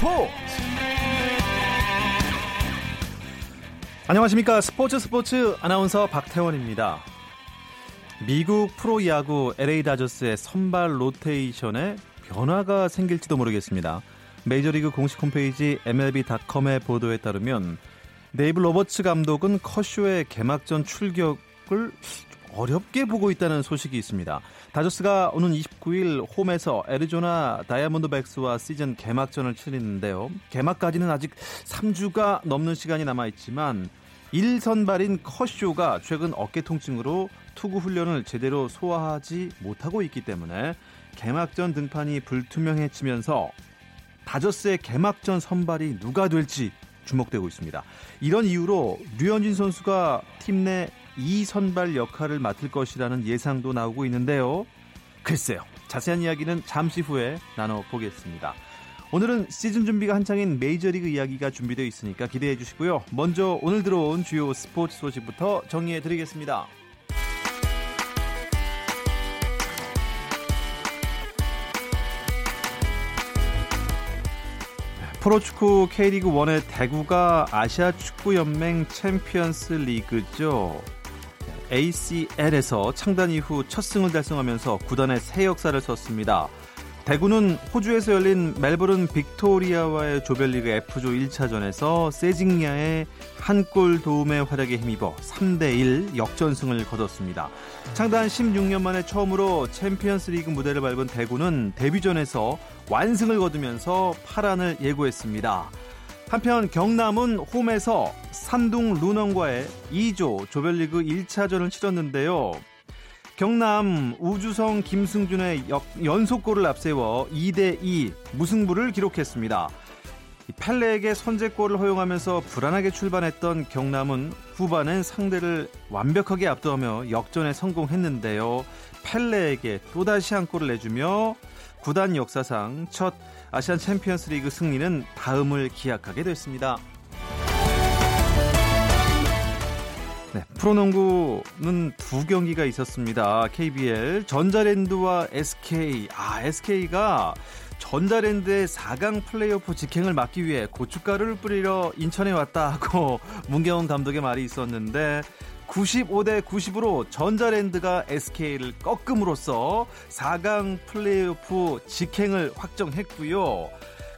스포츠 안녕하십니까 스포츠 스포츠 아나운서 박태원입니다. 미국 프로야구 LA 다저스의 선발 로테이션에 변화가 생길지도 모르겠습니다. 메이저리그 공식 홈페이지 MLB.com의 보도에 따르면 데이브 로버츠 감독은 커쇼의 개막전 출격을 어렵게 보고 있다는 소식이 있습니다. 다저스가 오는 29일 홈에서 애리조나 다이아몬드백스와 시즌 개막전을 치르는데요. 개막까지는 아직 3주가 넘는 시간이 남아 있지만 1선발인 커쇼가 최근 어깨 통증으로 투구 훈련을 제대로 소화하지 못하고 있기 때문에 개막전 등판이 불투명해지면서 다저스의 개막전 선발이 누가 될지 주목되고 있습니다. 이런 이유로 류현진 선수가 팀 내 2선발 역할을 맡을 것이라는 예상도 나오고 있는데요. 글쎄요. 자세한 이야기는 잠시 후에 나눠보겠습니다. 오늘은 시즌 준비가 한창인 메이저리그 이야기가 준비되어 있으니까 기대해 주시고요. 먼저 오늘 들어온 주요 스포츠 소식부터 정리해 드리겠습니다. 프로축구 K리그 1의 대구가 아시아 축구 연맹 챔피언스 리그죠. ACL에서 창단 이후 첫 승을 달성하면서 구단의 새 역사를 썼습니다. 대구는 호주에서 열린 멜버른 빅토리아와의 조별리그 F조 1차전에서 세징야의 한 골 도움의 활약에 힘입어 3대1 역전승을 거뒀습니다. 창단 16년 만에 처음으로 챔피언스 리그 무대를 밟은 대구는 데뷔전에서 완승을 거두면서 파란을 예고했습니다. 한편 경남은 홈에서 산둥 루넝과의 E조 조별리그 1차전을 치렀는데요. 경남 우주성 김승준의 연속골을 앞세워 2대2 무승부를 기록했습니다. 펠레에게 선제골을 허용하면서 불안하게 출발했던 경남은 후반엔 상대를 완벽하게 압도하며 역전에 성공했는데요. 펠레에게 또다시 한 골을 내주며 구단 역사상 첫 아시안 챔피언스 리그 승리는 다음을 기약하게 됐습니다. 네, 프로농구는 두 경기가 있었습니다. KBL 전자랜드와 SK. 아, SK가 전자랜드의 4강 플레이오프 직행을 막기 위해 고춧가루를 뿌리러 인천에 왔다 하고 문경원 감독의 말이 있었는데 95대 90으로 전자랜드가 SK를 꺾음으로써 4강 플레이오프 직행을 확정했고요.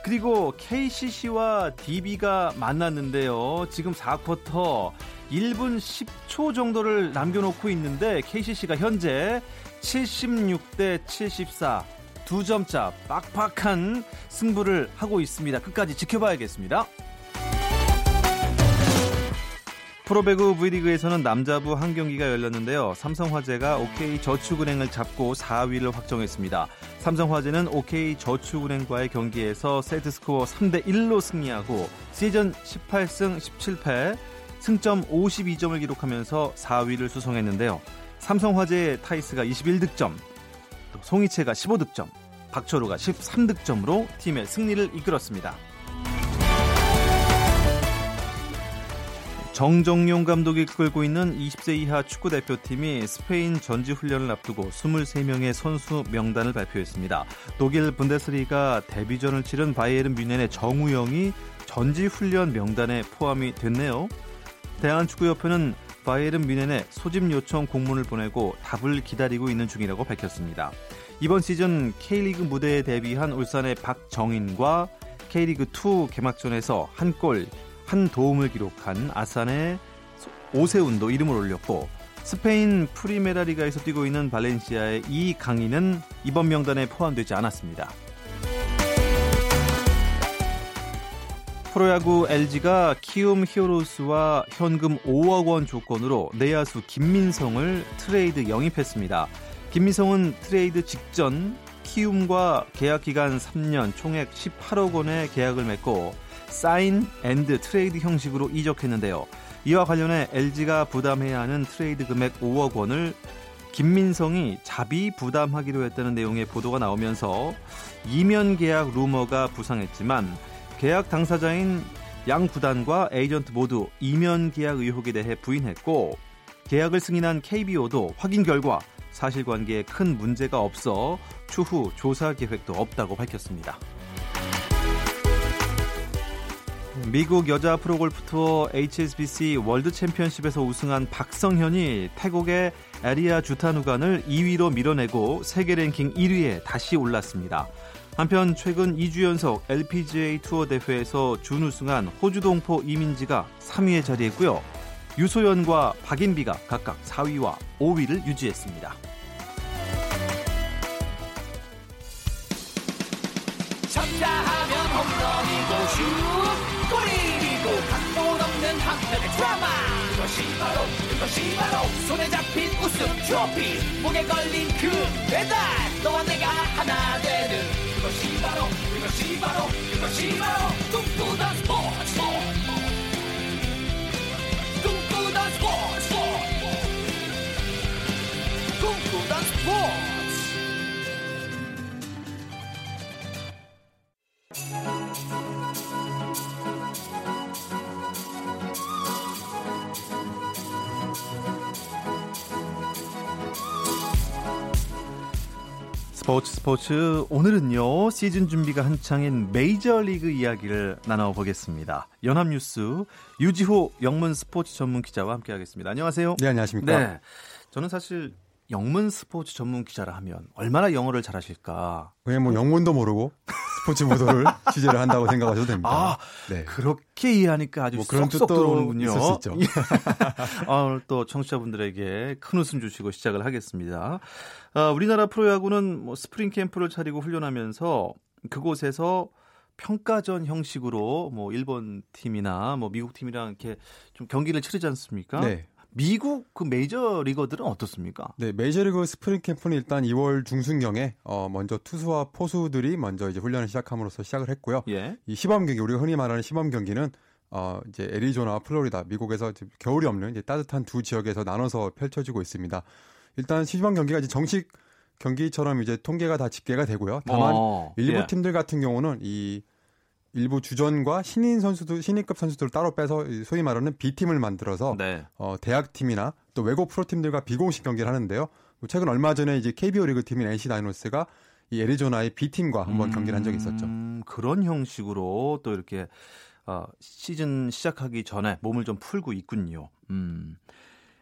그리고 KCC와 DB가 만났는데요. 지금 4쿼터 1분 10초 정도를 남겨놓고 있는데 KCC가 현재 76대 74 두 점차 빡빡한 승부를 하고 있습니다. 끝까지 지켜봐야겠습니다. 프로배구 V리그에서는 남자부 한 경기가 열렸는데요. 삼성화재가 OK 저축은행을 잡고 4위를 확정했습니다. 삼성화재는 OK 저축은행과의 경기에서 세트 스코어 3대 1로 승리하고 시즌 18승 17패 승점 52점을 기록하면서 4위를 수성했는데요. 삼성화재의 타이스가 21득점, 또 송희채가 15득점, 박철우가 13득점으로 팀의 승리를 이끌었습니다. 정정용 감독이 끌고 있는 20세 이하 축구 대표팀이 스페인 전지 훈련을 앞두고 23명의 선수 명단을 발표했습니다. 독일 분데스리가 데뷔전을 치른 바이에른 뮌헨의 정우영이 전지 훈련 명단에 포함이 됐네요. 대한축구협회는 바이에른 뮌헨에 소집 요청 공문을 보내고 답을 기다리고 있는 중이라고 밝혔습니다. 이번 시즌 K리그 무대에 데뷔한 울산의 박정인과 K리그2 개막전에서 한 골, 한 도움을 기록한 아산의 오세훈도 이름을 올렸고 스페인 프리메라리가에서 뛰고 있는 발렌시아의 이 강인은 이번 명단에 포함되지 않았습니다. 프로야구 LG가 키움 히어로스와 현금 5억 원 조건으로 내야수 김민성을 트레이드 영입했습니다. 김민성은 트레이드 직전 키움과 계약 기간 3년 총액 18억 원의 계약을 맺고 사인 앤드 트레이드 형식으로 이적했는데요. 이와 관련해 LG가 부담해야 하는 트레이드 금액 5억 원을 김민성이 자비 부담하기로 했다는 내용의 보도가 나오면서 이면 계약 루머가 부상했지만 계약 당사자인 양 구단과 에이전트 모두 이면 계약 의혹에 대해 부인했고 계약을 승인한 KBO도 확인 결과 사실관계에 큰 문제가 없어 추후 조사 계획도 없다고 밝혔습니다. 미국 여자 프로골프 투어 HSBC 월드 챔피언십에서 우승한 박성현이 태국의 에리야 쭈타누깐을 2위로 밀어내고 세계 랭킹 1위에 다시 올랐습니다. 한편 최근 2주 연속 LPGA 투어 대회에서 준우승한 호주 동포 이민지가 3위에 자리했고요. 유소연과 박인비가 각각 4위와 5위를 유지했습니다. 드라마. 그것이 바로 그것이 바로 손에 잡힌 우승 트로피. 목에 걸린 그 배달. 너와 내가 하나 되는. 그것이 바로 그것이 바로 그것이 바로 꿈꾸던 스포츠 스포츠 스포츠 오늘은요 시즌 준비가 한창인 메이저리그 이야기를 나눠보겠습니다. 연합뉴스 유지호 영문 스포츠 전문 기자와 함께하겠습니다. 안녕하세요. 네 안녕하십니까. 네, 저는 사실 영문 스포츠 전문 기자라 하면 얼마나 영어를 잘하실까. 그냥 뭐 영문도 모르고 스포츠 보도를 취재를 한다고 생각하셔도 됩니다. 아, 네. 그렇게 이해하니까 아주 뭐 그런 쏙쏙 들어오는군요. 있을 수 있죠. 아, 오늘 또 청취자분들에게 큰 웃음 주시고 시작을 하겠습니다. 아, 우리나라 프로야구는 뭐 스프링 캠프를 차리고 훈련하면서 그곳에서 평가전 형식으로 뭐 일본 팀이나 뭐 미국 팀이랑 이렇게 좀 경기를 치르지 않습니까? 네. 미국 그 메이저 리거들은 어떻습니까? 네, 메이저 리그 스프링 캠프는 일단 2월 중순경에 어 먼저 투수와 포수들이 먼저 이제 훈련을 시작함으로써 시작을 했고요. 예. 이 시범 경기 우리가 흔히 말하는 시범 경기는 어 이제 애리조나, 플로리다, 미국에서 겨울이 없는 이제 따뜻한 두 지역에서 나눠서 펼쳐지고 있습니다. 일단 시범 경기가 이제 정식 경기처럼 이제 통계가 다 집계가 되고요. 다만 어, 일부 예. 팀들 같은 경우는 이 일부 주전과 신인 선수들 신인급 선수들을 따로 빼서 소위 말하는 B팀을 만들어서 네. 어, 대학 팀이나 또 외국 프로팀들과 비공식 경기를 하는데요. 뭐 최근 얼마 전에 이제 KBO 리그 팀인 NC 다이노스가 이 애리조나의 B팀과 한번 음, 경기를 한 적이 있었죠. 그런 형식으로 또 이렇게 어, 시즌 시작하기 전에 몸을 좀 풀고 있군요. 음.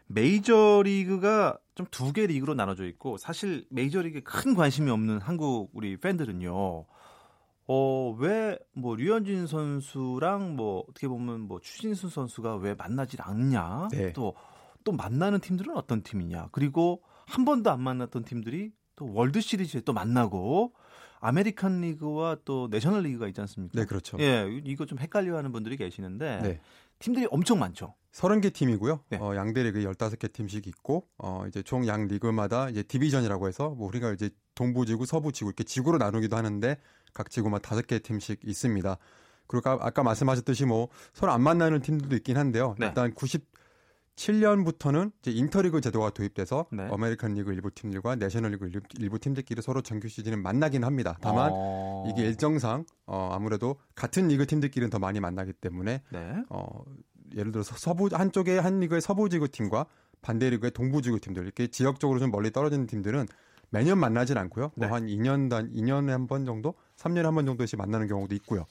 메이저 리그가 좀 두 개 리그로 나눠져 있고 사실 메이저 리그에 큰 관심이 없는 한국 우리 팬들은요. 어, 왜, 뭐, 류현진 선수랑 뭐, 어떻게 보면 뭐, 추신수 선수가 왜 만나질 않냐? 네. 또, 또 만나는 팀들은 어떤 팀이냐? 그리고 한 번도 안 만났던 팀들이 또 월드 시리즈에 또 만나고, 아메리칸 리그와 또 내셔널 리그가 있지 않습니까? 네, 그렇죠. 예, 이거 좀 헷갈려 하는 분들이 계시는데, 네. 팀들이 엄청 많죠. 30개 팀이고요. 네. 어, 양대 리그 15개 팀씩 있고 어, 이제 총 양 리그마다 이제 디비전이라고 해서 뭐 우리가 이제 동부 지구, 서부 지구 이렇게 지구로 나누기도 하는데 각 지구만 다섯 개 팀씩 있습니다. 그리고 아까 말씀하셨듯이 뭐 서로 안 만나는 팀들도 있긴 한데요. 네. 일단 97년부터는 이제 인터리그 제도가 도입돼서 네. 아메리칸 리그 일부 팀들과 내셔널 리그 일부 팀들끼리 서로 정규 시즌은 만나긴 합니다. 다만 어... 이게 일정상 어, 아무래도 같은 리그 팀들끼리는 더 많이 만나기 때문에 네. 어, 예를 들어서 서부 한쪽에 한 리그의 서부 지구 팀과 반대 리그의 동부 지구 팀들 이렇게 지역적으로 좀 멀리 떨어지는 팀들은 매년 만나진 않고요. 네. 뭐 한 2년 단 2년에 한 번 정도, 3년에 한 번 정도씩 만나는 경우도 있고요.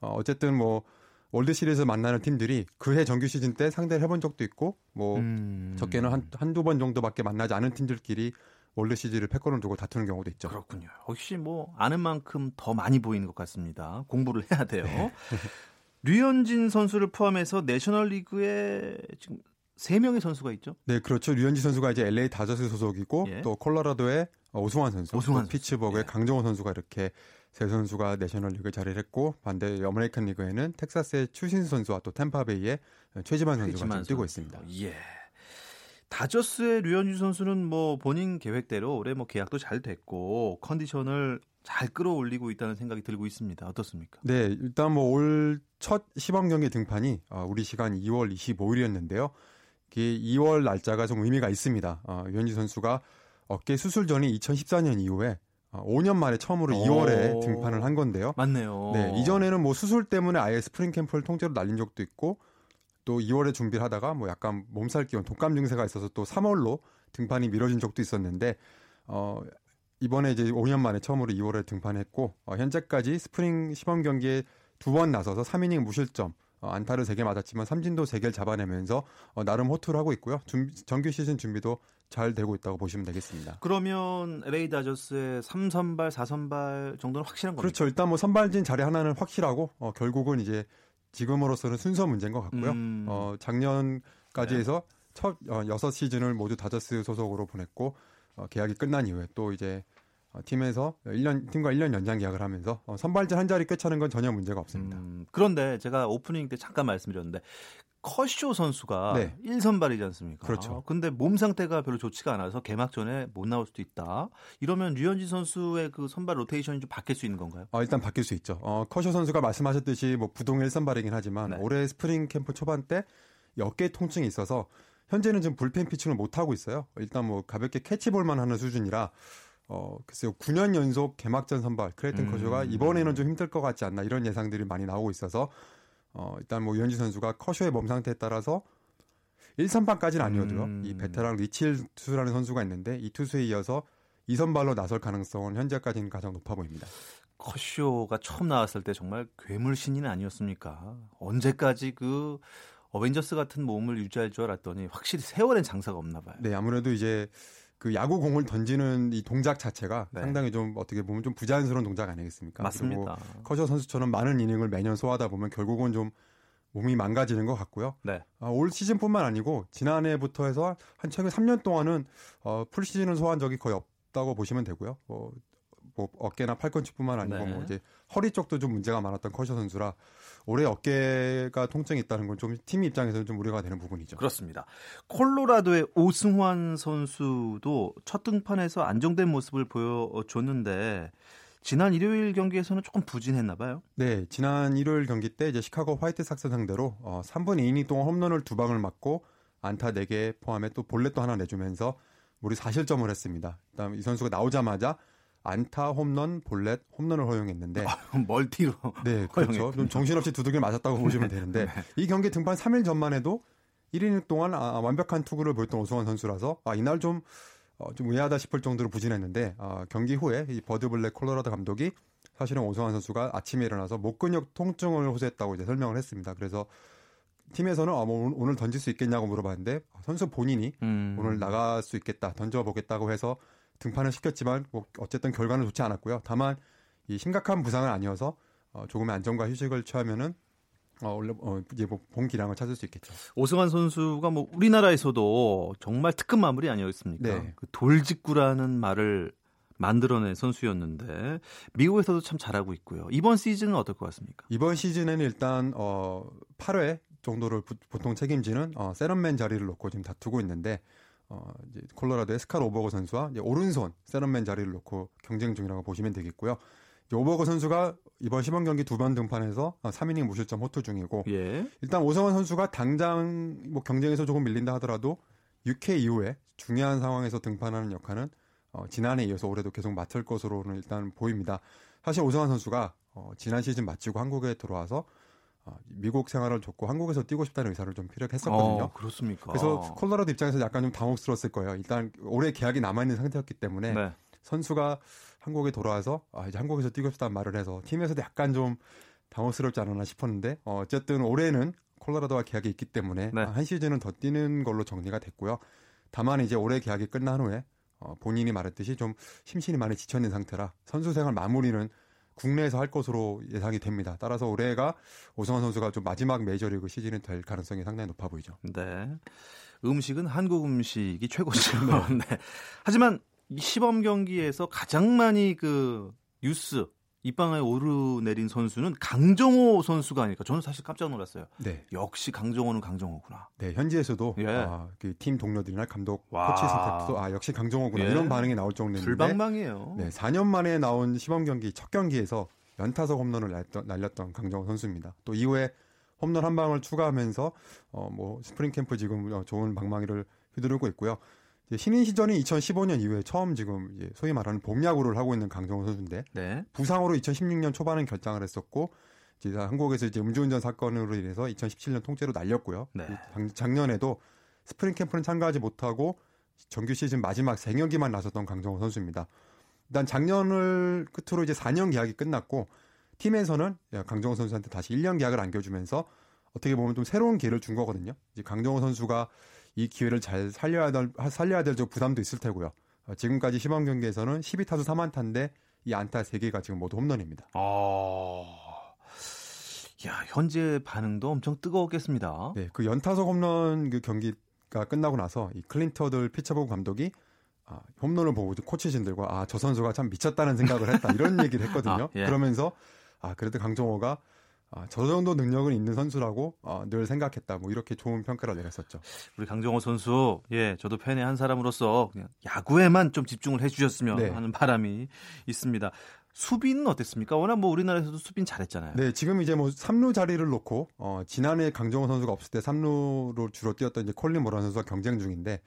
어, 어쨌든 뭐 월드 시리즈 만나는 팀들이 그해 정규 시즌 때 상대를 해본 적도 있고 뭐 음... 적게는 한 한두 번 정도밖에 만나지 않은 팀들끼리 월드 시리즈를 패권을 두고 다투는 경우도 있죠. 그렇군요. 혹시 뭐 아는 만큼 더 많이 보이는 것 같습니다. 공부를 해야 돼요. 네. 류현진 선수를 포함해서 내셔널리그에 지금 세 명의 선수가 있죠. 네, 그렇죠. 류현진 선수가 이제 LA 다저스 소속이고 예. 또 콜로라도의 오승환 선수, 오승환 피츠버그의 예. 강정호 선수가 이렇게 세 선수가 내셔널리그 자리를 했고 반대 아메리칸 리그에는 텍사스의 추신수 선수와 또 탬파베이의 최지만 선수가 최지만 뛰고 있습니다. 예. 다저스의 류현진 선수는 뭐 본인 계획대로 올해 뭐 계약도 잘 됐고 컨디션을 잘 끌어올리고 있다는 생각이 들고 있습니다. 어떻습니까? 네, 일단 뭐 올 첫 시범 경기 등판이 어, 우리 시간 2월 25일이었는데요. 2월 날짜가 좀 의미가 있습니다. 어, 류현진 선수가 어깨 수술 전인 2014년 이후에 5년 어, 만에 처음으로 2월에 등판을 한 건데요. 맞네요. 네, 이전에는 뭐 수술 때문에 아예 스프링 캠프를 통째로 날린 적도 있고 또 2월에 준비를 하다가 뭐 약간 몸살 기운, 독감 증세가 있어서 또 3월로 등판이 미뤄진 적도 있었는데 어 이번에 이제 5년 만에 처음으로 2월에 등판했고 어, 현재까지 스프링 시범 경기에 두 번 나서서 3이닝 무실점 어, 안타를 3개 맞았지만 삼진도 3개를 잡아내면서 어, 나름 호투를 하고 있고요. 준 정규 시즌 준비도 잘 되고 있다고 보시면 되겠습니다. 그러면 LA 다저스의 3선발, 4선발 정도는 확실한 거죠? 그렇죠. 일단 뭐 선발진 자리 하나는 확실하고 어, 결국은 이제 지금으로서는 순서 문제인 것 같고요. 음. 어, 작년까지 네. 해서 첫 어, 6시즌을 모두 다저스 소속으로 보냈고 어, 계약이 끝난 이후에 또 이제 어, 팀에서 1년 팀과 1년 연장 계약을 하면서 어, 선발진 한 자리 꿰차는 건 전혀 문제가 없습니다. 음, 그런데 제가 오프닝 때 잠깐 말씀드렸는데 커쇼 선수가 네. 1선발이지 않습니까? 그렇죠. 근데 몸 상태가 별로 좋지가 않아서 개막 전에 못 나올 수도 있다. 이러면 류현진 선수의 그 선발 로테이션이 좀 바뀔 수 있는 건가요? 어, 일단 바뀔 수 있죠. 어, 커쇼 선수가 말씀하셨듯이 뭐 부동 1선발이긴 하지만 네. 올해 스프링 캠프 초반 때 어깨 통증이 있어서 현재는 지금 불펜 피칭을 못 하고 있어요. 일단 뭐 가볍게 캐치볼만 하는 수준이라 어 글쎄요 9년 연속 개막전 선발 클레이튼 음. 커쇼가 이번에는 좀 힘들 것 같지 않나 이런 예상들이 많이 나오고 있어서 어 일단 뭐 류현진 선수가 커쇼의 몸 상태에 따라서 1선발까지는 아니어도요. 음. 이 베테랑 리치 힐 투수라는 선수가 있는데 이 투수에 이어서 2선발로 나설 가능성은 현재까지는 가장 높아 보입니다. 커쇼가 처음 나왔을 때 정말 괴물 신인 아니었습니까? 언제까지 그 어벤져스 같은 몸을 유지할 줄 알았더니 확실히 세월엔 장사가 없나 봐요. 네, 아무래도 이제 그 야구 공을 던지는 이 동작 자체가 네. 상당히 좀 어떻게 보면 좀 부자연스러운 동작 아니겠습니까? 맞습니다. 커쇼 선수처럼 많은 이닝을 매년 소화하다 보면 결국은 좀 몸이 망가지는 것 같고요. 네. 아, 올 시즌뿐만 아니고 지난해부터 해서 한 최근 3년 동안은 어, 풀 시즌을 소화한 적이 거의 없다고 보시면 되고요. 어, 뭐 어깨나 팔꿈치뿐만 아니고 네. 뭐 이제 허리 쪽도 좀 문제가 많았던 커쇼 선수라 올해 어깨가 통증이 있다는 건 좀 팀 입장에서는 좀 우려가 되는 부분이죠. 그렇습니다. 콜로라도의 오승환 선수도 첫 등판에서 안정된 모습을 보여줬는데 지난 일요일 경기에서는 조금 부진했나 봐요. 네, 지난 일요일 경기 때 이제 시카고 화이트삭스 상대로 어, 3분의 2이닝 동안 홈런을 두 방을 맞고 안타 4개 포함해 또 볼넷도 하나 내주면서 우리 4실점을 했습니다. 그다음 이 선수가 나오자마자 안타, 홈런, 볼넷, 홈런을 허용했는데 아, 멀티로 네, 그렇죠. 좀 정신없이 두들겨 맞았다고 보시면 되는데 네. 이 경기 등판 3일 전만 해도 1이닝 동안 아, 완벽한 투구를 보였던 오승환 선수라서 아, 이날 좀 어, 좀 의아하다 싶을 정도로 부진했는데 아, 경기 후에 이 버드 블랙 콜로라도 감독이 사실은 오승환 선수가 아침에 일어나서 목 근육 통증을 호소했다고 이제 설명을 했습니다. 그래서 팀에서는 아, 뭐 오늘 던질 수 있겠냐고 물어봤는데 선수 본인이 음. 오늘 나갈 수 있겠다 던져보겠다고 해서 등판을 시켰지만 뭐 어쨌든 결과는 좋지 않았고요. 다만 이 심각한 부상은 아니어서 어, 조금의 안정과 휴식을 취하면은 어, 원래 어, 이제 뭐 본 기량을 찾을 수 있겠죠. 오승환 선수가 뭐 우리나라에서도 정말 특급 마무리 아니었습니까? 네. 그 돌직구라는 말을 만들어낸 선수였는데 미국에서도 참 잘하고 있고요. 이번 시즌은 어떨 것 같습니까? 이번 시즌에는 일단 어 8회 정도를 부, 보통 책임지는 어 세런맨 자리를 놓고 지금 다투고 있는데 어, 이제 콜로라도의 스칼 오버거 선수와 이제 오른손 세런맨 자리를 놓고 경쟁 중이라고 보시면 되겠고요. 오버거 선수가 이번 시범 경기 두 번 등판해서 3이닝 무실점 호투 중이고 예. 일단 오성환 선수가 당장 뭐 경쟁에서 조금 밀린다 하더라도 6회 이후에 중요한 상황에서 등판하는 역할은 어, 지난해 이어서 올해도 계속 맡을 것으로는 일단 보입니다. 사실 오성환 선수가 어, 지난 시즌 마치고 한국에 들어와서 어, 미국 생활을 좋고 한국에서 뛰고 싶다는 의사를 좀 피력했었거든요. 어, 그렇습니까? 그래서 콜로라도 입장에서 약간 좀 당혹스러웠을 거예요. 일단 올해 계약이 남아 있는 상태였기 때문에 네. 선수가 한국에 돌아와서 아, 이제 한국에서 뛰고 싶다는 말을 해서 팀에서도 약간 좀 당혹스럽지 않았나 싶었는데 어, 어쨌든 올해는 콜로라도와 계약이 있기 때문에 네. 한 시즌은 더 뛰는 걸로 정리가 됐고요. 다만 이제 올해 계약이 끝난 후에 어, 본인이 말했듯이 좀 심신이 많이 지쳐 있는 상태라 선수 생활 마무리는 국내에서 할 것으로 예상이 됩니다. 따라서 올해가 오승환 선수가 좀 마지막 메이저리그 시즌이 될 가능성이 상당히 높아 보이죠. 네. 음식은 한국 음식이 최고죠. 네. 하지만 시범 경기에서 가장 많이 그 뉴스 입방에 오르내린 선수는 강정호 선수가 아닐까. 저는 사실 깜짝 놀랐어요. 네. 역시 강정호는 강정호구나. 네, 현지에서도 예. 아, 그팀 동료들이나 감독, 와. 코치 스태프도 아 역시 강정호구나 예. 이런 반응이 나올 정도인데. 불방망이에요. 네, 4년 만에 나온 시범 경기 첫 경기에서 연타석 홈런을 날렸던, 날렸던 강정호 선수입니다. 또 이후에 홈런 한 방을 추가하면서 어 뭐 스프링 캠프 지금 좋은 방망이를 휘두르고 있고요. 신인 시절인 2015년 이후에 처음 지금 이제 소위 말하는 봄 야구를 하고 있는 강정호 선수인데 네. 부상으로 2016년 초반은 결장을 했었고 이제 한국에서 이제 음주운전 사건으로 인해서 2017년 통째로 날렸고요. 네. 작년에도 스프링 캠프는 참가하지 못하고 정규 시즌 마지막 3경기만 나섰던 강정호 선수입니다. 일단 작년을 끝으로 이제 4년 계약이 끝났고 팀에서는 강정호 선수한테 다시 1년 계약을 안겨주면서 어떻게 보면 좀 새로운 기회를 준 거거든요. 이제 강정호 선수가 이 기회를 잘 살려야 될 살려야 될 부담도 있을 테고요. 어, 지금까지 시범 경기에서는 12타수 3안타인데 이 안타 3개가 지금 모두 홈런입니다. 아. 야, 현재 반응도 엄청 뜨거웠겠습니다. 네, 그 연타석 홈런 그 경기가 끝나고 나서 이 클린터들 피처보고 감독이 아, 홈런을 보고 코치진들과 아, 저 선수가 참 미쳤다는 생각을 했다. 이런 얘기를 했거든요. 아, 예. 그러면서 아, 그래도 강정호가 아, 저 정도 능력은 있는 선수라고 어, 늘 생각했다. 뭐 이렇게 좋은 평가를 내렸었죠. 우리 강정호 선수, 예, 저도 팬의 한 사람으로서 그냥 야구에만 좀 집중을 해주셨으면 네. 하는 바람이 있습니다. 수비는 어땠습니까? 워낙 뭐 우리나라에서도 수비는 잘했잖아요. 네, 지금 이제 뭐 3루 자리를 놓고 어, 지난해 강정호 선수가 없을 때 3루로 주로 뛰었던 이제 콜린 모란 선수가 경쟁 중인데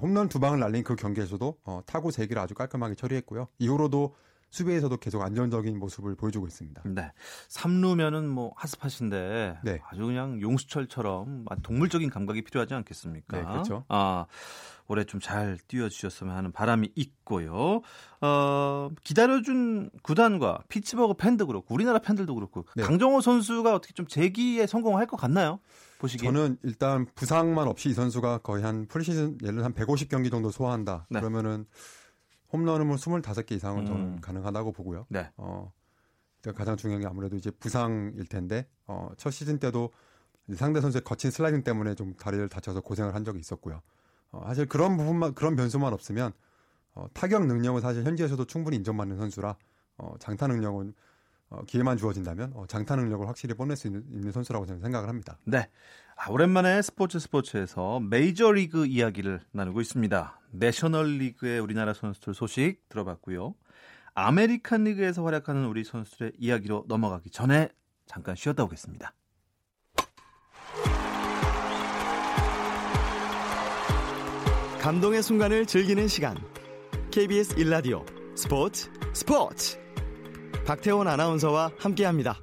홈런 두 방을 날린 그 경기에서도 어, 타구 3개를 아주 깔끔하게 처리했고요. 이후로도 수비에서도 계속 안정적인 모습을 보여주고 있습니다. 네. 3루면은 뭐 하스팟인데 네. 아주 그냥 용수철처럼 동물적인 감각이 필요하지 않겠습니까? 네, 그렇죠. 아, 올해 좀 잘 뛰어 주셨으면 하는 바람이 있고요. 어, 기다려준 구단과 피츠버그 팬도 그렇고 우리나라 팬들도 그렇고 네. 강정호 선수가 어떻게 좀 재기에 성공할 것 같나요? 보시기에? 저는 일단 부상만 없이 이 선수가 거의 한 프리시즌 예를 들어 한 150경기 정도 소화한다. 네. 그러면은 홈런은 뭐 25개 이상은 음. 저는 가능하다고 보고요. 네. 어, 가장 중요한 게 아무래도 이제 부상일 텐데 어, 첫 시즌 때도 상대 선수의 거친 슬라이딩 때문에 좀 다리를 다쳐서 고생을 한 적이 있었고요. 어, 사실 그런 부분만 그런 변수만 없으면 어, 타격 능력은 사실 현지에서도 충분히 인정받는 선수라 어, 장타 능력은 어, 기회만 주어진다면 어, 장타 능력을 확실히 뽐낼 수 있는, 있는 선수라고 저는 생각을 합니다. 네. 아, 오랜만에 스포츠 스포츠에서 메이저 리그 이야기를 나누고 있습니다. 내셔널리그의 우리나라 선수들 소식 들어봤고요. 아메리칸 리그에서 활약하는 우리 선수들의 이야기로 넘어가기 전에 잠깐 쉬었다 오겠습니다. 감동의 순간을 즐기는 시간. KBS 일라디오 스포츠 스포츠. 박태원 아나운서와 함께합니다.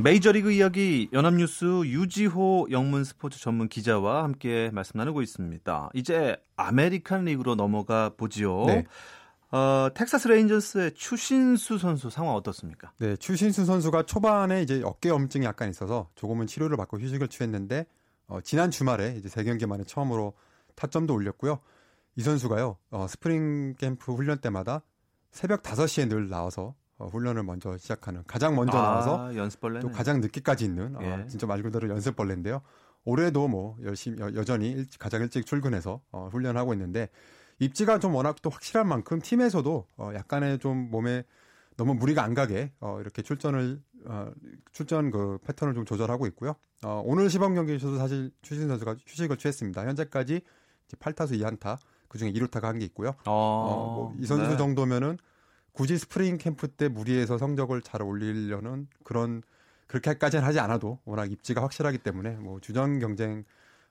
메이저리그 이야기 연합뉴스 유지호 영문 스포츠 전문 기자와 함께 말씀 나누고 있습니다. 이제 아메리칸 리그로 넘어가 보지요. 네. 어, 텍사스 레인저스의 추신수 선수 상황 어떻습니까? 네, 추신수 선수가 초반에 이제 어깨 염증이 약간 있어서 조금은 치료를 받고 휴식을 취했는데 어, 지난 주말에 이제 세 경기 만에 처음으로 타점도 올렸고요. 이 선수가요. 어, 스프링 캠프 훈련 때마다 새벽 5시에 늘 나와서 어, 훈련을 먼저 시작하는 가장 먼저 아, 나와서 연습벌레 또 가장 늦게까지 있는 어, 예. 어, 진짜 말 그대로 연습벌레인데요. 올해도 뭐 열심히 여, 여전히 일, 가장 일찍 출근해서 어, 훈련하고 있는데 입지가 좀 워낙 또 확실한 만큼 팀에서도 어, 약간의 좀 몸에 너무 무리가 안 가게 어, 이렇게 출전을 어, 출전 그 패턴을 좀 조절하고 있고요. 어, 오늘 시범 경기에서도 사실 추신수 선수가 휴식을 취했습니다. 현재까지 8타수 2안타 그중에 2루타가 한 개 있고요. 아, 어, 뭐 이 선수 네. 정도면은 굳이 스프링 캠프 때 무리해서 성적을 잘 올리려는 그런 그렇게까지는 하지 않아도 워낙 입지가 확실하기 때문에 뭐 주전 경쟁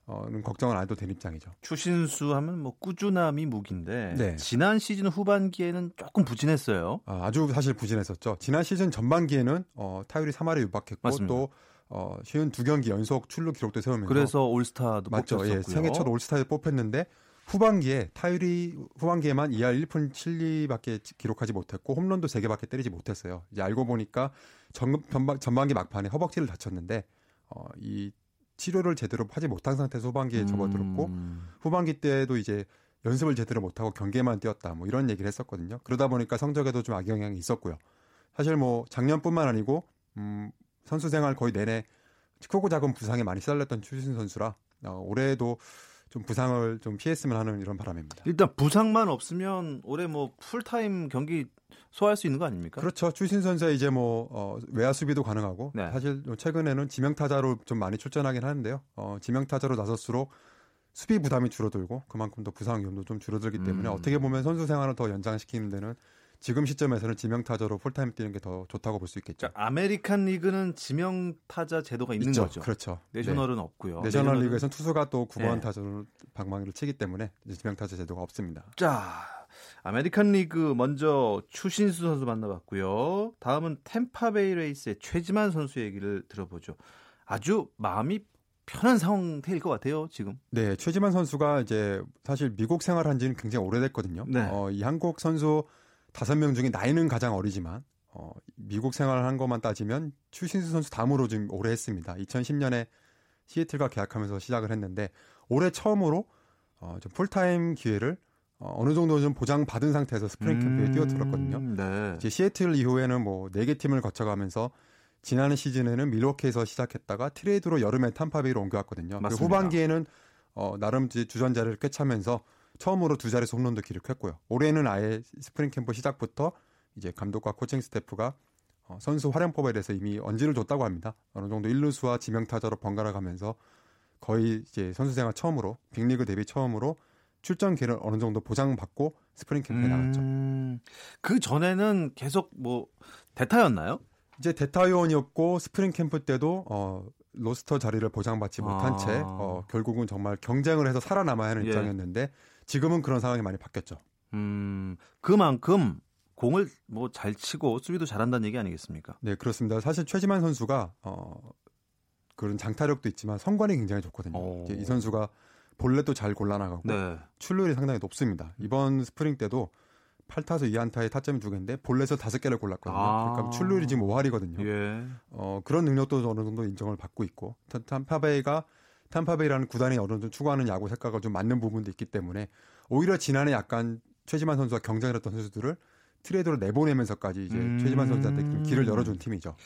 어는 걱정은 안 해도 된 입장이죠. 추신수 하면 뭐 꾸준함이 무기인데 네. 지난 시즌 후반기에는 조금 부진했어요. 아, 주 사실 부진했었죠. 지난 시즌 전반기에는 어, 타율이 3할에 유박했고 맞습니다. 또 어, 쉬운 두 경기 연속 출루 기록도 세우면서 그래서 올스타도 맞죠. 뽑혔었고요. 예, 생애 첫 올스타에 뽑혔는데 후반기에 타율이 후반기에만 2할 1푼 7리밖에 기록하지 못했고 홈런도 3개밖에 때리지 못했어요. 이제 알고 보니까 전, 전반, 전반기 막판에 허벅지를 다쳤는데 어, 이 치료를 제대로 하지 못한 상태에서 후반기에 음. 접어들었고 후반기 때도 이제 연습을 제대로 못하고 경기에만 뛰었다 뭐 이런 얘기를 했었거든요. 그러다 보니까 성적에도 좀 악영향이 있었고요. 사실 뭐 작년뿐만 아니고 음, 선수 생활 거의 내내 크고 작은 부상에 많이 시달렸던 추신 선수라 어, 올해도 좀 부상을 좀 피했으면 하는 이런 바람입니다. 일단 부상만 없으면 올해 뭐 풀타임 경기 소화할 수 있는 거 아닙니까? 그렇죠. 추신 선수의 이제 뭐 어, 외야 수비도 가능하고 네. 사실 최근에는 지명 타자로 좀 많이 출전하긴 하는데요. 어, 지명 타자로 나설수록 수비 부담이 줄어들고 그만큼 더 부상 위험도 좀 줄어들기 때문에 음. 어떻게 보면 선수 생활을 더 연장시키는 데는 지금 시점에서는 지명타자로 풀타임 뛰는 게 더 좋다고 볼 수 있겠죠. 그러니까 아메리칸 리그는 지명타자 제도가 있는 있죠. 거죠. 그렇죠. 내셔널은 네. 없고요. 내셔널 내셔널은... 리그에서는 투수가 또 9번 네. 타자로 방망이를 치기 때문에 지명타자 제도가 없습니다. 자, 아메리칸 리그 먼저 추신수 선수 만나봤고요. 다음은 탬파베이 레이스의 최지만 선수 얘기를 들어보죠. 아주 마음이 편한 상태일 것 같아요, 지금. 네, 최지만 선수가 이제 사실 미국 생활한 지는 굉장히 오래됐거든요. 네. 어, 이 한국 선수 다섯 명 중에 나이는 가장 어리지만 어, 미국 생활을 한 것만 따지면 추신수 선수 다음으로 지금 오래 했습니다. 2010년에 시애틀과 계약하면서 시작을 했는데 올해 처음으로 어, 좀 풀타임 기회를 어, 어느 정도 좀 보장받은 상태에서 스프링 캠프에 음, 뛰어들었거든요. 네. 이제 시애틀 이후에는 뭐 네 개 팀을 거쳐가면서 지난 시즌에는 밀워키에서 시작했다가 트레이드로 여름에 탬파베이로 옮겨왔거든요. 그 후반기에는 어, 나름 주전 자리를 꿰차면서 처음으로 두 자릿수 홈런도 기록했고요. 올해는 아예 스프링 캠프 시작부터 이제 감독과 코칭 스태프가 어, 선수 활용법에 대해서 이미 언질을 줬다고 합니다. 어느 정도 일루수와 지명타자로 번갈아 가면서 거의 이제 선수 생활 처음으로 빅리그 데뷔 처음으로 출전 기회를 어느 정도 보장받고 스프링 캠프에 음, 나갔죠. 그 전에는 계속 뭐 대타였나요? 이제 대타 요원이었고 스프링 캠프 때도 어 로스터 자리를 보장받지 못한 아. 채 어, 결국은 정말 경쟁을 해서 살아남아야 하는 예. 입장이었는데 지금은 그런 상황이 많이 바뀌었죠. 음, 그만큼 공을 뭐 잘 치고 수비도 잘한다는 얘기 아니겠습니까? 네, 그렇습니다. 사실 최지만 선수가 어 그런 장타력도 있지만 선구안이 굉장히 좋거든요. 이 선수가 볼넷도 잘 골라나가고 네. 출루율이 상당히 높습니다. 이번 스프링 때도 8타수 2안타에 타점이 두 개인데 볼넷에서 다섯 개를 골랐거든요. 아. 그러니까 출루율이 지금 5할이거든요. 예. 어, 그런 능력도 어느 정도 인정을 받고 있고 탐파베이가 탐파베이라는 구단이 어느 정도 추구하는 야구 색깔과 좀 맞는 부분도 있기 때문에 오히려 지난해 약간 최지만 선수와 경쟁을 했던 선수들을 트레이드로 내보내면서까지 이제 음. 최지만 선수한테 좀 길을 열어준 팀이죠.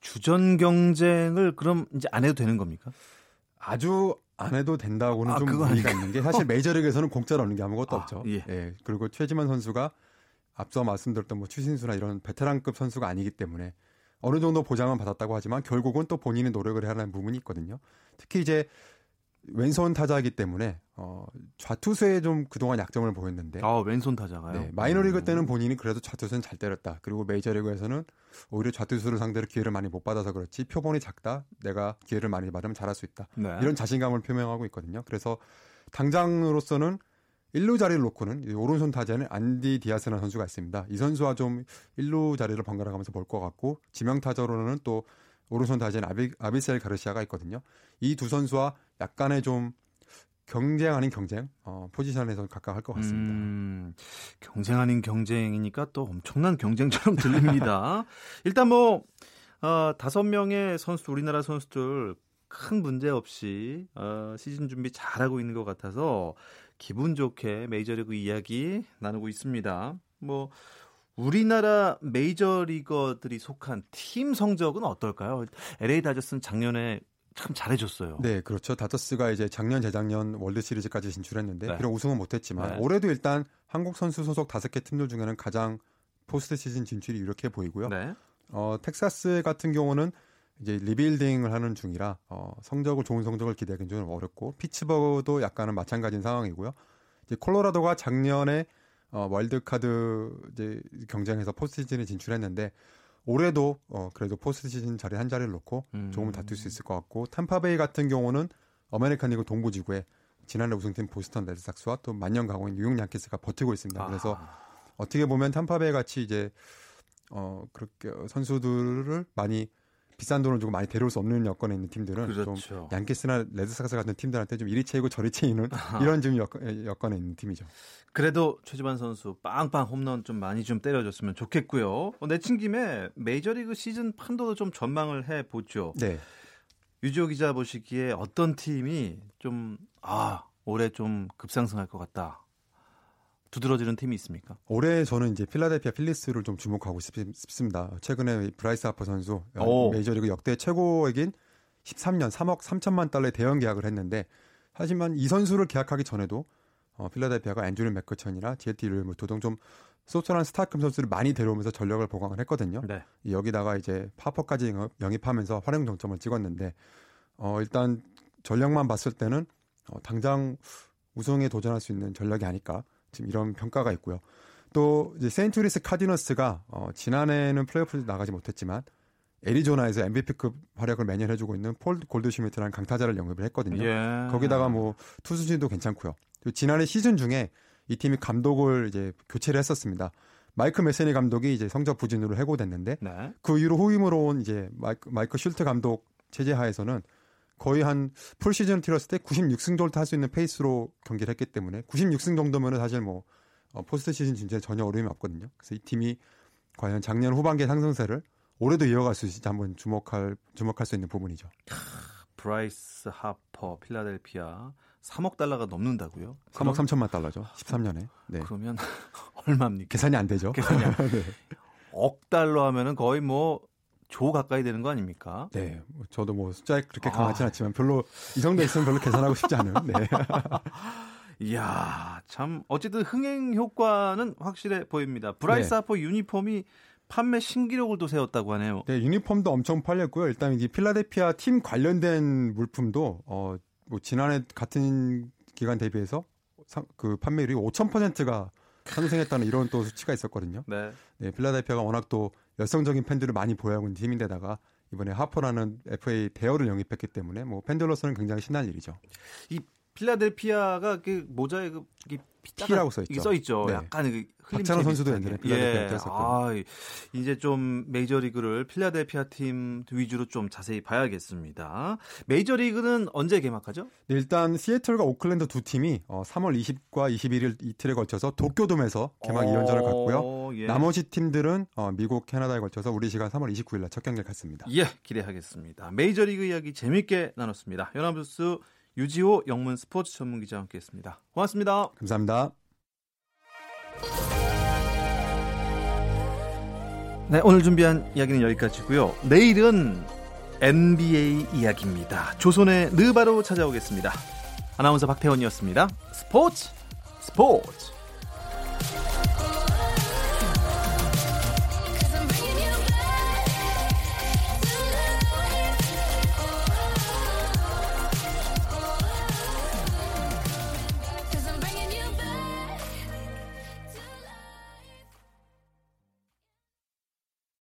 주전 경쟁을 그럼 이제 안 해도 되는 겁니까? 아주 안 해도 된다고는 아, 좀 의미가 있는 게 사실 메이저리그에서는 공짜로 얻는 게 아무것도 아, 없죠. 예. 예. 그리고 최지만 선수가 앞서 말씀드렸던 뭐 추신수나 이런 베테랑급 선수가 아니기 때문에 어느 정도 보장은 받았다고 하지만 결국은 또 본인의 노력을 해야 하는 부분이 있거든요. 특히 이제 왼손 타자이기 때문에 어, 좌투수에 좀 그동안 약점을 보였는데. 아 왼손 타자가요? 네, 마이너리그 음. 때는 본인이 그래도 좌투수는 잘 때렸다. 그리고 메이저리그에서는 오히려 좌투수를 상대로 기회를 많이 못 받아서 그렇지 표본이 작다. 내가 기회를 많이 받으면 잘할 수 있다. 네. 이런 자신감을 표명하고 있거든요. 그래서 당장으로서는 1루 자리를 놓고는 오른손 타자는 안디 디아스라는 선수가 있습니다. 이 선수와 좀 1루 자리를 번갈아 가면서 볼 것 같고 지명 타자로는 또 오른손 타자인 아비, 아비셀 가르시아가 있거든요. 이 두 선수와 약간의 좀 경쟁 아닌 경쟁 어, 포지션에서 각각 할 것 같습니다. 음, 경쟁 아닌 경쟁이니까 또 엄청난 경쟁처럼 들립니다. 일단 뭐 어, 다섯 명의 선수 우리나라 선수들 큰 문제 없이 어, 시즌 준비 잘하고 있는 것 같아서 기분 좋게 메이저리그 이야기 나누고 있습니다. 뭐 우리나라 메이저리거들이 속한 팀 성적은 어떨까요? LA 다저스는 작년에 참 잘해줬어요. 네, 그렇죠. 다저스가 이제 작년, 재작년 월드 시리즈까지 진출했는데 네. 비록 우승은 못했지만 네. 올해도 일단 한국 선수 소속 다섯 개 팀들 중에는 가장 포스트 시즌 진출이 유력해 보이고요. 네. 어, 텍사스 같은 경우는 이제 리빌딩을 하는 중이라 어, 성적을 좋은 성적을 기대하기는 좀 어렵고 피츠버그도 약간은 마찬가지인 상황이고요. 이제 콜로라도가 작년에 어, 와일드카드 이제 경쟁에서 포스트 시즌에 진출했는데 올해도 어 그래도 포스트 시즌 자리 한 자리를 놓고 음. 조금 다툴 수 있을 것 같고 탬파베이 같은 경우는 아메리칸 리그 동부지구에 지난해 우승팀 보스턴 레드삭스와 또 만년 강호인 뉴욕 양키스가 버티고 있습니다. 그래서 아. 어떻게 보면 탬파베이 같이 이제 어 그렇게 선수들을 많이 비싼 돈을 주고 많이 데려올 수 없는 여건에 있는 팀들은 그렇죠. 좀 양키스나 레드삭스 같은 팀들한테 좀 이리 채이고 저리 채이는 이런 좀 여건, 여건 에 있는 팀이죠. 그래도 최지만 선수 빵빵 홈런 좀 많이 좀 때려줬으면 좋겠고요. 어, 내친 김에 메이저리그 시즌 판도도 좀 전망을 해 보죠. 네. 유지호 기자 보시기에 어떤 팀이 좀 아 올해 좀 급상승할 것 같다. 두드러지는 팀이 있습니까? 올해 저는 이제 필라델피아 필리스를 좀 주목하고 싶, 습니다 최근에 브라이스 하퍼 선수 오. 메이저리그 역대 최고액인 13년 3억 3천만 달러의 대형 계약을 했는데 하지만 이 선수를 계약하기 전에도 어, 필라델피아가 앤드류 맥커천이나 J.T. 리얼무토 등 좀 소프트한 스타급 선수를 많이 데려오면서 전력을 보강을 했거든요. 네. 여기다가 이제 하퍼까지 영입하면서 화룡정점을 찍었는데 어, 일단 전력만 봤을 때는 어, 당장 우승에 도전할 수 있는 전력이 아닐까 지금 이런 평가가 있고요. 또 이제 세인트루이스 카디널스가 어, 지난해에는 플레이오프 나가지 못했지만 애리조나에서 MVP급 활약을 매년 해주고 있는 폴 골드슈미트라는 강타자를 영입을 했거든요. 예. 거기다가 뭐 투수진도 괜찮고요. 지난해 시즌 중에 이 팀이 감독을 이제 교체를 했었습니다. 마이크 매시니 감독이 이제 성적 부진으로 해고됐는데 네. 그 이후로 후임으로 온 이제 마이크, 마이크 쉴트 감독 체제 하에서는 거의 한 풀 시즌을 뛰었을 때 96승 정도 할 수 있는 페이스로 경기를 했기 때문에 96승 정도면은 사실 뭐 어, 포스트 시즌 진짜 전혀 어려움이 없거든요. 그래서 이 팀이 과연 작년 후반기 상승세를 올해도 이어갈 수 있을지 한번 주목할 주목할 수 있는 부분이죠. 브라이스 하퍼 필라델피아 3억 달러가 넘는다고요? 3억 3천만 달러죠. 13년에. 네. 그러면 얼마입니까? 계산이 안 되죠. 계산이 안 네. 억 달러 하면은 거의 뭐 조 가까이 되는 거 아닙니까? 네. 뭐 저도 뭐 숫자에 그렇게 강하지 아. 않지만 별로 이 정도 있으면 별로 계산하고 싶지 않은. 네. 이야, 참 어쨌든 흥행 효과는 확실해 보입니다. 브라이스 네. 하퍼 유니폼이 판매 신기록을 또 세웠다고 하네요. 네, 유니폼도 엄청 팔렸고요. 일단 이 필라델피아 팀 관련된 물품도 어 뭐 지난해 같은 기간 대비해서 상, 그 판매율이 5,000%가 상승했다는 이런 또 수치가 있었거든요. 네. 네, 필라델피아가 워낙 또 열성적인 팬들을 많이 보유하고 있는 팀인데다가 이번에 하퍼라는 FA 대여를 영입했기 때문에 뭐 팬들로서는 굉장히 신난 일이죠. 이 필라델피아가 그 모자에 그 T라고 써 있죠. 써 있죠. 네. 약간 그 박찬호 선수도 옛날에 필라델피아 예. 아, 이제 좀 메이저리그를 필라델피아 팀 위주로 좀 자세히 봐야겠습니다. 메이저리그는 언제 개막하죠? 네, 일단 시애틀과 오클랜드 두 팀이 어, 3월 20과 21일 이틀에 걸쳐서 도쿄돔에서 개막 2연전을 갖고요. 예. 나머지 팀들은 어, 미국, 캐나다에 걸쳐서 우리 시간 3월 29일 날 첫 경기를 갖습니다. 예, 기대하겠습니다. 메이저리그 이야기 재밌게 나눴습니다. 연합뉴스 유지호 영문 스포츠 전문 기자와 함께했습니다. 고맙습니다. 감사합니다. 네, 오늘 준비한 이야기는 여기까지고요. 내일은 NBA 이야기입니다. 조선의 느바로 찾아오겠습니다. 아나운서 박태원이었습니다. 스포츠 스포츠